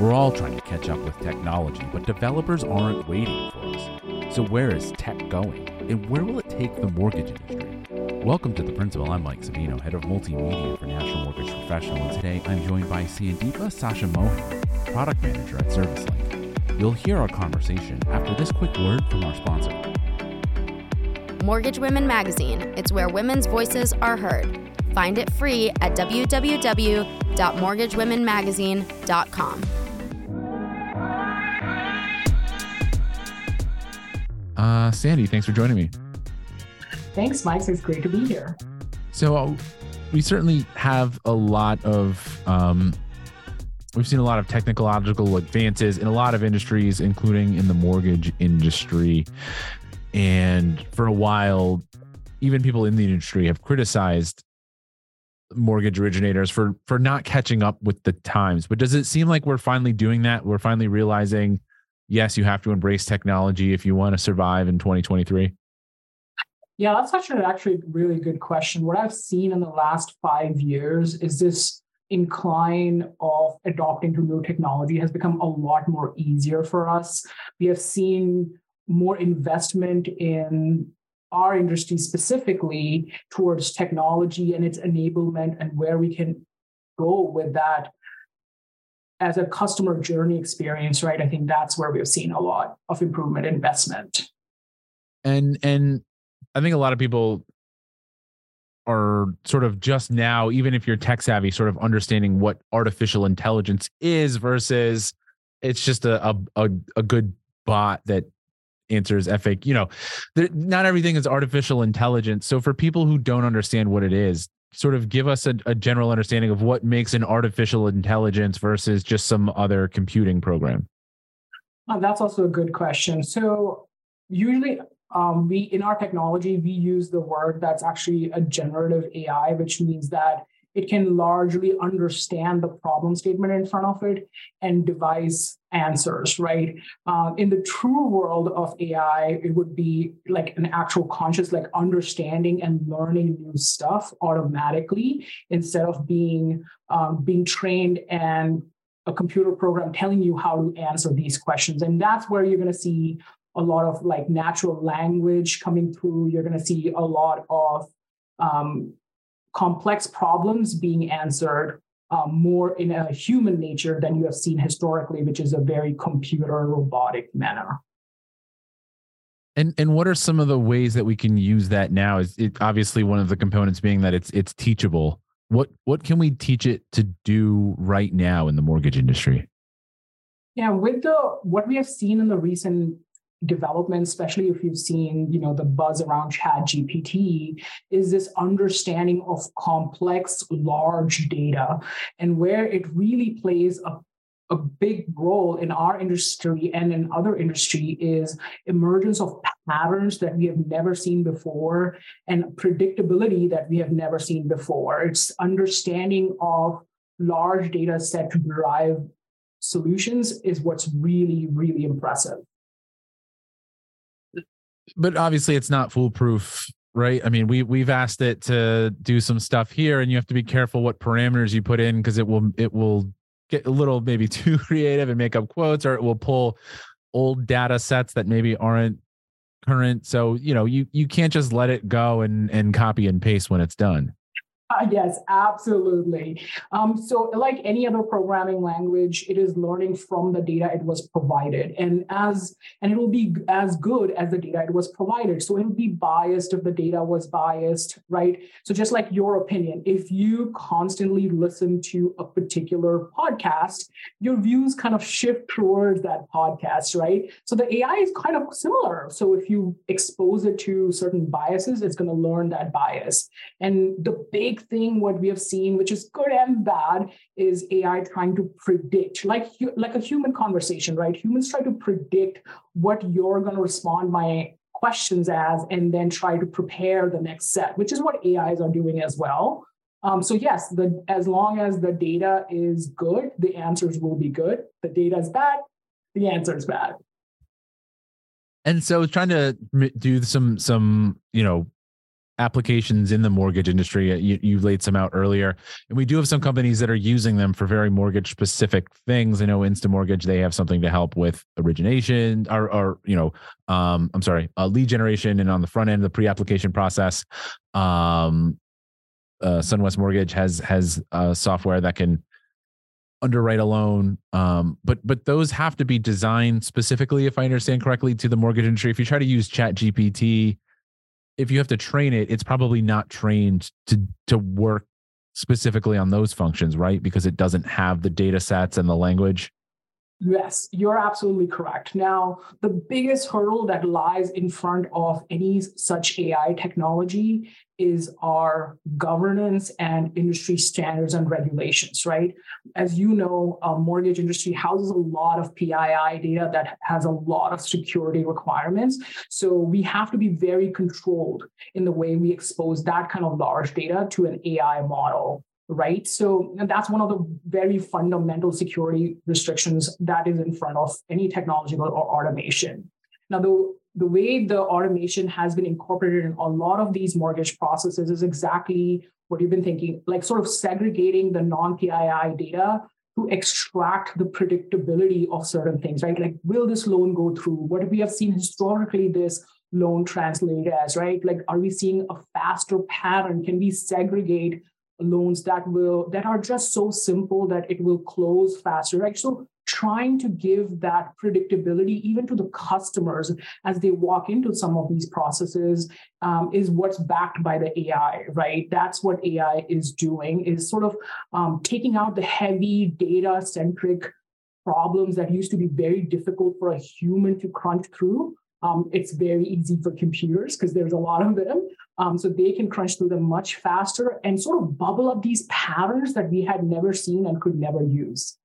We're all trying to catch up with technology, but developers aren't waiting for us. So, where is tech going? And where will it take the mortgage industry? Welcome to The Principal. I'm Mike Savino, head of multimedia for National Mortgage Professional, and today I'm joined by Sandeepa Sasimohan, product manager at ServiceLink. You'll hear our conversation after this quick word from our sponsor. Mortgage Women Magazine. It's where women's voices are heard. Find it free at www.mortgagewomenmagazine.com. Uh, Sandy, thanks for joining me. Thanks, Mike. It's great to be here. So, uh, we certainly have a lot of, um, we've seen a lot of technological advances in a lot of industries, including in the mortgage industry. And for a while, even people in the industry have criticized mortgage originators for for not catching up with the times. But does it seem like we're finally doing that? We're finally realizing yes, you have to embrace technology if you want to survive in 2023? Yeah, that's actually actually really good question. What I've seen in the last five years is this incline of adopting to new technology has become a lot more easier for us. We have seen more investment in our industry specifically towards technology and its enablement and where we can go with that as a customer journey experience, right? I think that's where we've seen a lot of improvement investment. And and I think a lot of people are sort of just now, even if you're tech savvy, sort of understanding what artificial intelligence is versus it's just a a, a, good bot that answers FAQ. You know, not everything is artificial intelligence. So for people who don't understand what it is, sort of give us a, a general understanding of what makes an artificial intelligence versus just some other computing program? Uh, that's also a good question. So usually um, we in our technology we use the word that's actually a generative AI, which means that it can largely understand the problem statement in front of it and devise answers, right? Um, in the true world of AI, it would be like an actual conscious, like understanding and learning new stuff automatically instead of being um, being trained and a computer program telling you how to answer these questions. And that's where you're going to see a lot of like natural language coming through. You're going to see a lot of um, complex problems being answered um, more in a human nature than you have seen historically, which is a very computer robotic manner. And and what are some of the ways that we can use that now? Is it obviously one of the components being that it's it's teachable. What what can we teach it to do right now in the mortgage industry? Yeah, with the what we have seen in the recent development, especially if you've seen, you know, the buzz around Chat GPT, is this understanding of complex, large data and where it really plays a a big role in our industry and in other industry is emergence of patterns that we have never seen before and predictability that we have never seen before. It's understanding of large data set to derive solutions is what's really really impressive but obviously it's not foolproof right? I mean we we've asked it to do some stuff here and you have to be careful what parameters you put in because it will it will get a little maybe too creative and make up quotes or it will pull old data sets that maybe aren't current. So you know you you can't just let it go and and copy and paste when it's done uh, yes, absolutely. Um, so, like any other programming language, it is learning from the data it was provided, and as and it will be as good as the data it was provided. So, it will be biased if the data was biased, right? So, just like your opinion, if you constantly listen to a particular podcast, your views kind of shift towards that podcast, right? So, the AI is kind of similar. So, if you expose it to certain biases, it's going to learn that bias, and the big big thing what we have seen, which is good and bad, is AI trying to predict, like like a human conversation, right? Humans try to predict what you're going to respond my questions as, and then try to prepare the next set, which is what AIs are doing as well. Um, so yes, the as long as the data is good, the answers will be good. The data is bad, the answer is bad. And so trying to do some some you know applications in the mortgage industry. You, you laid some out earlier, and we do have some companies that are using them for very mortgage specific things. I know Insta Mortgage they have something to help with origination or, or you know, um, I'm sorry, uh, lead generation, and on the front end, of the pre application process. Um, uh, SunWest Mortgage has has uh, software that can underwrite a loan um, but but those have to be designed specifically if i understand correctly to the mortgage industry if you try to use chat gpt if you have to train it, it's probably not trained to to work specifically on those functions, right? Because it doesn't have the data sets and the language. Yes, you're absolutely correct. Now, the biggest hurdle that lies in front of any such AI technology is our governance and industry standards and regulations, right? As you know, a mortgage industry houses a lot of PII data that has a lot of security requirements. So we have to be very controlled in the way we expose that kind of large data to an AI model right? So that's one of the very fundamental security restrictions that is in front of any technological or automation. Now, the, the way the automation has been incorporated in a lot of these mortgage processes is exactly what you've been thinking, like sort of segregating the non-PII data to extract the predictability of certain things, right? Like, will this loan go through? What we have seen historically this loan translate as, right? Like, are we seeing a faster pattern? Can we segregate loans that will that are just so simple that it will close faster right? So trying to give that predictability even to the customers as they walk into some of these processes um, is what's backed by the ai right? That's what ai is doing is sort of um, taking out the heavy data centric problems that used to be very difficult for a human to crunch through. Um, it's very easy for computers because there's a lot of them. Um, so they can crunch through them much faster and sort of bubble up these patterns that we had never seen and could never use.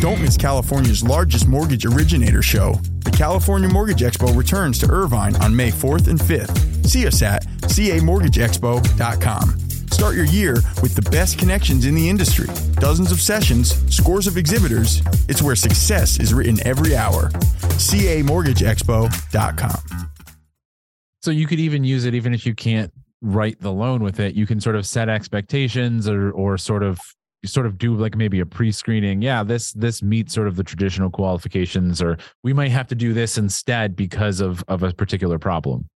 Don't miss California's largest mortgage originator show. The California Mortgage Expo returns to Irvine on May 4th and 5th. See us at camortgageexpo.com. Start your year with the best connections in the industry. Dozens of sessions, scores of exhibitors. It's where success is written every hour. CAMortgageExpo.com. So you could even use it even if you can't write the loan with it. You can sort of set expectations or or sort of sort of do like maybe a pre-screening yeah this this meets sort of the traditional qualifications or we might have to do this instead because of of a particular problem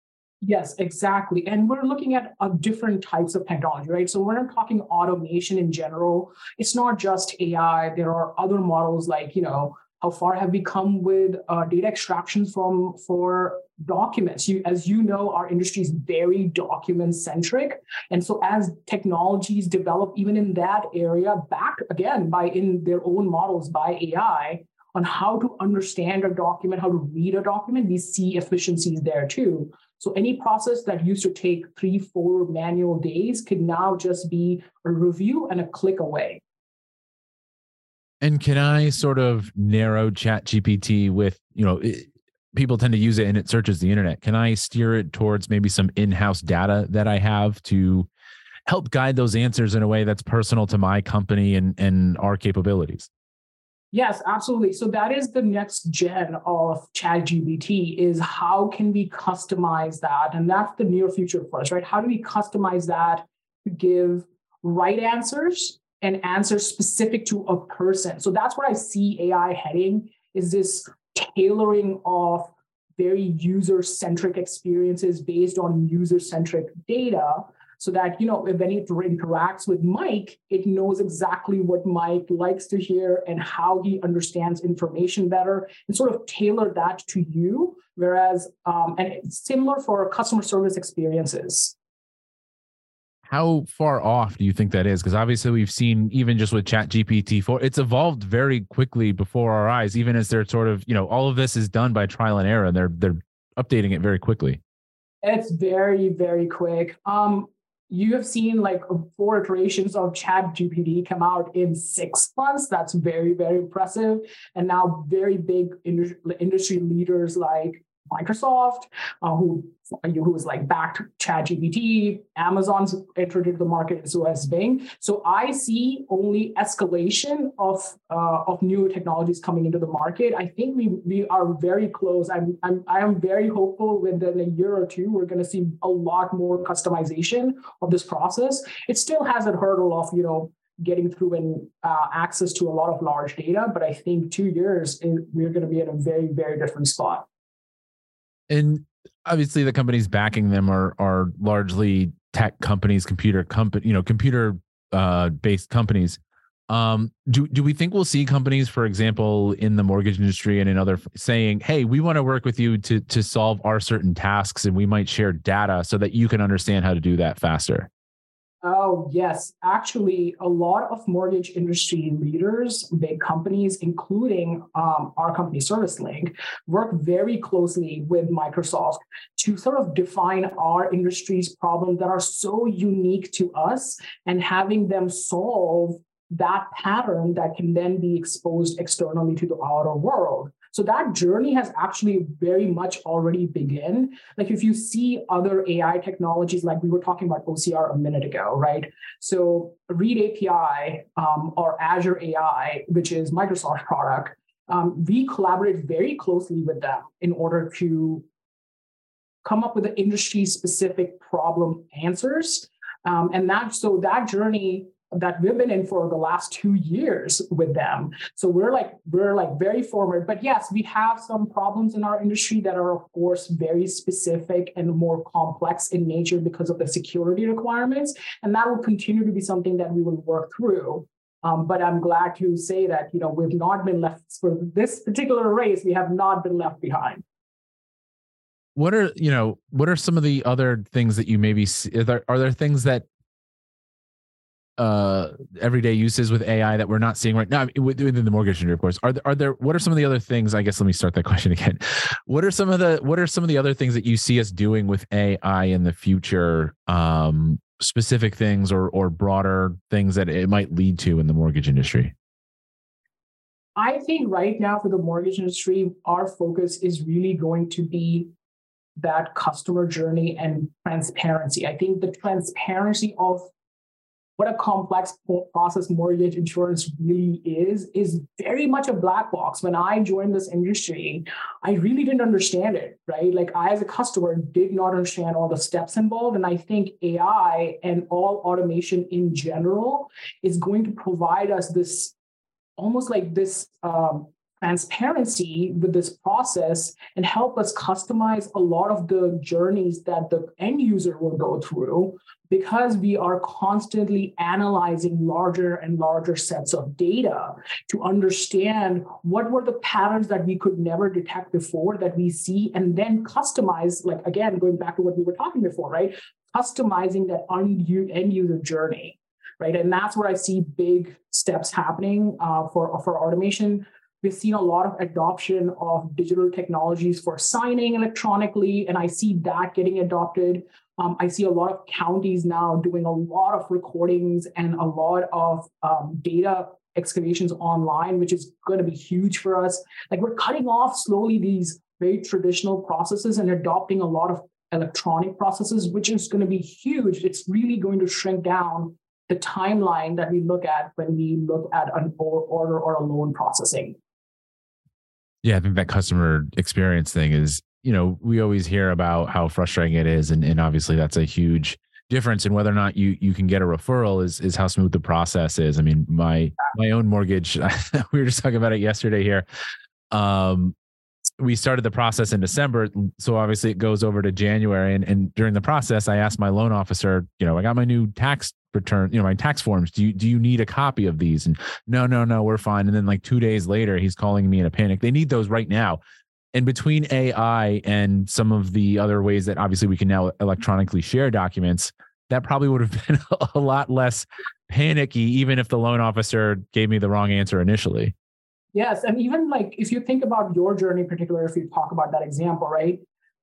Yes, exactly. And we're looking at uh, different types of technology, right? So we're not talking automation in general. It's not just AI. There are other models like, you know, how far have we come with uh, data extraction from for documents? You, as you know, our industry is very document centric, and so as technologies develop, even in that area, backed again by in their own models by AI, on how to understand a document, how to read a document, we see efficiencies there too. So any process that used to take three, four manual days could now just be a review and a click away. And can I sort of narrow chat GPT with, you know, it, people tend to use it and it searches the internet. Can I steer it towards maybe some in-house data that I have to help guide those answers in a way that's personal to my company and, and our capabilities? Yes, absolutely. So that is the next gen of ChatGPT is how can we customize that? And that's the near future for us, right? How do we customize that to give right answers and answer specific to a person? So that's where I see AI heading is this tailoring of very user-centric experiences based on user-centric data so that you know if when it interacts with mike it knows exactly what mike likes to hear and how he understands information better and sort of tailor that to you whereas um, and it's similar for customer service experiences how far off do you think that is? Because obviously we've seen even just with chat gpt 4 it's evolved very quickly before our eyes even as they're sort of you know all of this is done by trial and error and they're they're updating it very quickly. It's very very quick. Um you have seen like four iterations of chat gpt come out in six months. That's very very impressive. And now very big industry leaders like Microsoft, uh, who who like backed ChatGPT, Amazon's entered the market, so has Bing. So I see only escalation of uh, of new technologies coming into the market. I think we we are very close. I'm I'm I am very hopeful within a year or two we're going to see a lot more customization of this process. It still has a hurdle of you know getting through and uh, access to a lot of large data. But I think two years, we're going to be in a very, very different spot. And obviously, the companies backing them are are largely tech companies, computer company, you know, computer uh, based companies. Um, do do we think we'll see companies, for example, in the mortgage industry and in other saying, "Hey, we want to work with you to to solve our certain tasks, and we might share data so that you can understand how to do that faster." Oh, yes. Actually, a lot of mortgage industry leaders, big companies, including um, our company ServiceLink, work very closely with Microsoft to sort of define our industry's problems that are so unique to us and having them solve that pattern that can then be exposed externally to the outer world. So that journey has actually very much already begun. Like if you see other AI technologies, like we were talking about OCR a minute ago, right? So Read API um, or Azure AI, which is Microsoft product, um, we collaborate very closely with them in order to come up with the industry specific problem answers. Um, and that so that journey that we've been in for the last two years with them. So we're like we're like very forward. But yes, we have some problems in our industry that are of course very specific and more complex in nature because of the security requirements, and that will continue to be something that we will work through. Um, but I'm glad to say that you know we've not been left for this particular race. We have not been left behind what are you know what are some of the other things that you maybe see are there, are there things that uh everyday uses with AI that we're not seeing right now within the mortgage industry, of course. Are there, are there what are some of the other things? I guess let me start that question again. What are some of the what are some of the other things that you see us doing with AI in the future? Um, specific things or or broader things that it might lead to in the mortgage industry. I think right now for the mortgage industry, our focus is really going to be that customer journey and transparency. I think the transparency of what a complex process mortgage insurance really is is very much a black box. When i joined this industry i really didn't understand it right? Like i as a customer did not understand all the steps involved and i think ai and all automation in general is going to provide us this almost like this um, transparency with this process and help us customize a lot of the journeys that the end user will go through because we are constantly analyzing larger and larger sets of data to understand what were the patterns that we could never detect before that we see and then customize like again going back to what we were talking before right? Customizing that end user journey right? And that's where i see big steps happening uh, for, for automation We've seen a lot of adoption of digital technologies for signing electronically, and I see that getting adopted. Um, I see a lot of counties now doing a lot of recordings and a lot of um, data excavations online, which is going to be huge for us. Like we're cutting off slowly these very traditional processes and adopting a lot of electronic processes, which is going to be huge. It's really going to shrink down the timeline that we look at when we look at an order or a loan processing. Yeah, I think that customer experience thing is, you know, we always hear about how frustrating it is. And, and obviously that's a huge difference in whether or not you you can get a referral is is how smooth the process is. I mean, my my own mortgage, we were just talking about it yesterday here. Um, we started the process in December, so obviously it goes over to January. And, and during the process, I asked my loan officer, you know, I got my new tax return, you know, my tax forms. Do you do you need a copy of these? And no, no, no, we're fine. And then like two days later, he's calling me in a panic. They need those right now. And between AI and some of the other ways that obviously we can now electronically share documents, that probably would have been a lot less panicky, even if the loan officer gave me the wrong answer initially. Yes. And even like if you think about your journey, in particular, if you talk about that example, right?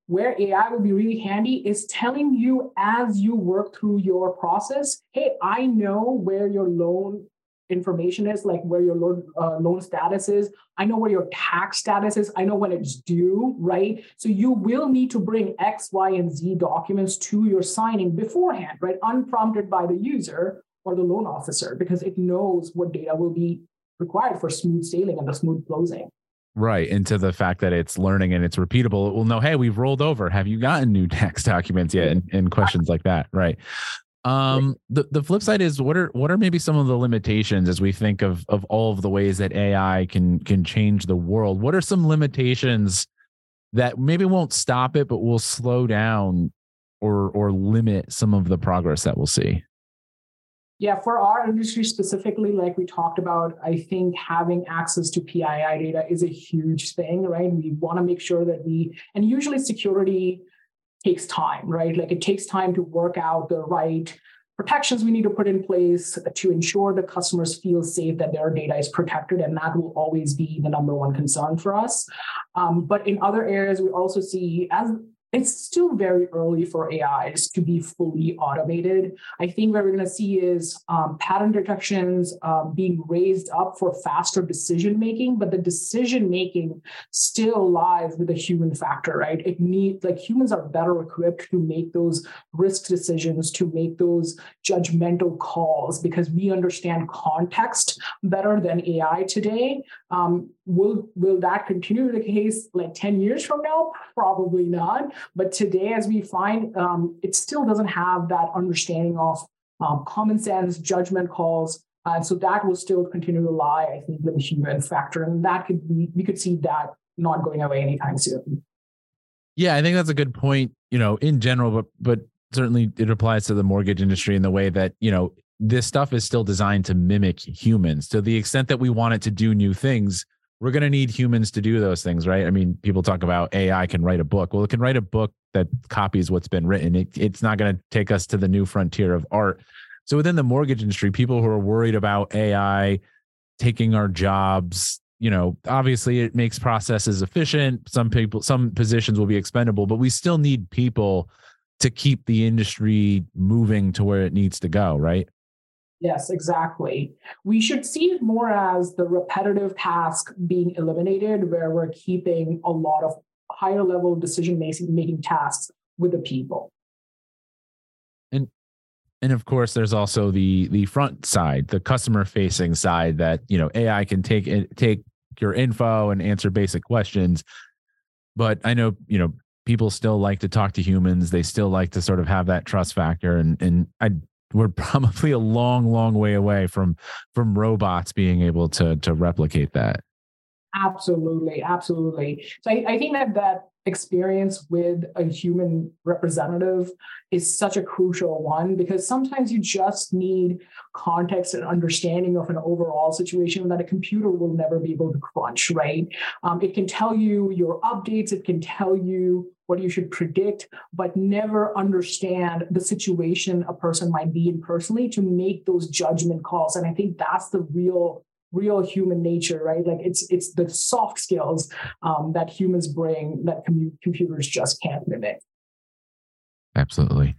Where AI will be really handy is telling you as you work through your process, hey, I know where your loan information is, like where your loan, uh, loan status is. I know where your tax status is. I know when it's due, right? So you will need to bring X, Y, and Z documents to your signing beforehand, right? Unprompted by the user or the loan officer because it knows what data will be required for smooth sailing and the smooth closing. Right. Into the fact that it's learning and it's repeatable. It will know, hey, we've rolled over. Have you gotten new tax documents yet? And, and questions like that. Right. Um, the, the flip side is what are what are maybe some of the limitations as we think of of all of the ways that AI can can change the world? What are some limitations that maybe won't stop it, but will slow down or or limit some of the progress that we'll see? Yeah, for our industry specifically, like we talked about, I think having access to PII data is a huge thing, right? We want to make sure that we, and usually security takes time, right? Like it takes time to work out the right protections we need to put in place to ensure the customers feel safe that their data is protected and that will always be the number one concern for us um, but in other areas we also see as it's still very early for AIs to be fully automated. I think what we're going to see is um, pattern detections um, being raised up for faster decision making, but the decision making still lies with the human factor, right? It needs like humans are better equipped to make those risk decisions, to make those judgmental calls because we understand context better than AI today. Um, will will that continue the case like 10 years from now probably not but today as we find um, it still doesn't have that understanding of um, common sense judgment calls. And so that will still continue to lie i think with the human factor. And that could be we could see that not going away anytime soon. Yeah i think that's a good point you know in general but but certainly it applies to the mortgage industry in the way that you know this stuff is still designed to mimic humans. To the extent that we want it to do new things we're going to need humans to do those things, right? I mean, people talk about AI can write a book. Well, it can write a book that copies what's been written. It, it's not going to take us to the new frontier of art. So within the mortgage industry, people who are worried about AI taking our jobs, you know, obviously it makes processes efficient. Some people, some positions will be expendable, but we still need people to keep the industry moving to where it needs to go, right? Yes, exactly. We should see it more as the repetitive task being eliminated, where we're keeping a lot of higher level decision making tasks with the people. And and of course, there's also the the front side, the customer facing side that you know AI can take take your info and answer basic questions. But I know you know people still like to talk to humans. They still like to sort of have that trust factor, and and I we're probably a long, long way away from from robots being able to to replicate that. Absolutely, absolutely. So I, I think that that experience with a human representative is such a crucial one because sometimes you just need context and understanding of an overall situation that a computer will never be able to crunch, right? Um, it can tell you your updates, it can tell you what you should predict, but never understand the situation a person might be in personally to make those judgment calls. And I think that's the real real human nature right like it's it's the soft skills um, that humans bring that com- computers just can't mimic absolutely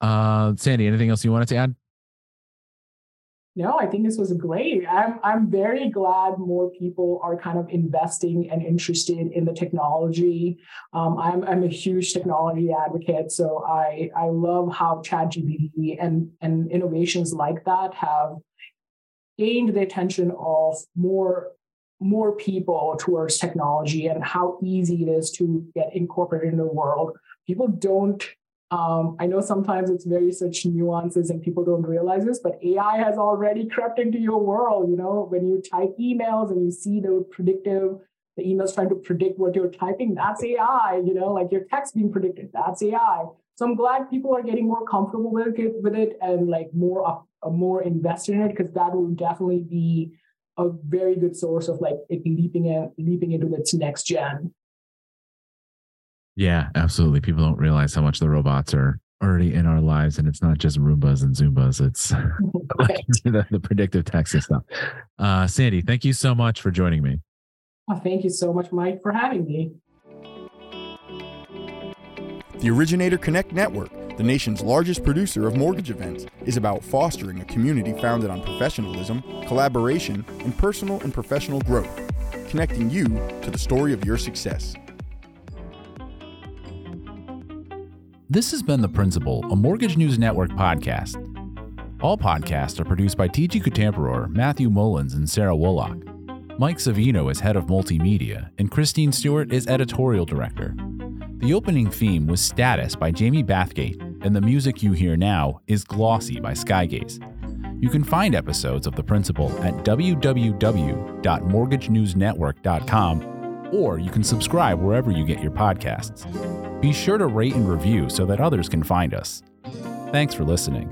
uh sandy anything else you wanted to add no, I think this was great. I'm I'm very glad more people are kind of investing and interested in the technology. Um, I'm I'm a huge technology advocate, so I I love how ChatGPT and and innovations like that have gained the attention of more more people towards technology and how easy it is to get incorporated in the world. People don't um, I know sometimes it's very such nuances and people don't realize this, but AI has already crept into your world. You know, when you type emails and you see the predictive, the emails trying to predict what you're typing, that's AI. You know, like your text being predicted, that's AI. So I'm glad people are getting more comfortable with it, with it and like more up, more invested in it because that will definitely be a very good source of like it leaping in, leaping into its next gen. Yeah, absolutely. People don't realize how much the robots are already in our lives, and it's not just Roombas and Zumbas. It's the, the, predictive text and stuff. Uh, Sandy, thank you so much for joining me. Oh, thank you so much, Mike, for having me. The Originator Connect Network the nation's largest producer of mortgage events, is about fostering a community founded on professionalism, collaboration, and personal and professional growth, connecting you to the story of your success. This has been The Principal, a Mortgage News Network podcast. All podcasts are produced by TG Kutamperor, Matthew Mullins, and Sarah Wollock. Mike Savino is head of multimedia, and Christine Stewart is editorial director. The opening theme was Status by Jamie Bathgate, and the music you hear now is Glossy by Skygaze. You can find episodes of The Principal at www.mortgagenewsnetwork.com, or you can subscribe wherever you get your podcasts. Be sure to rate and review so that others can find us. Thanks for listening.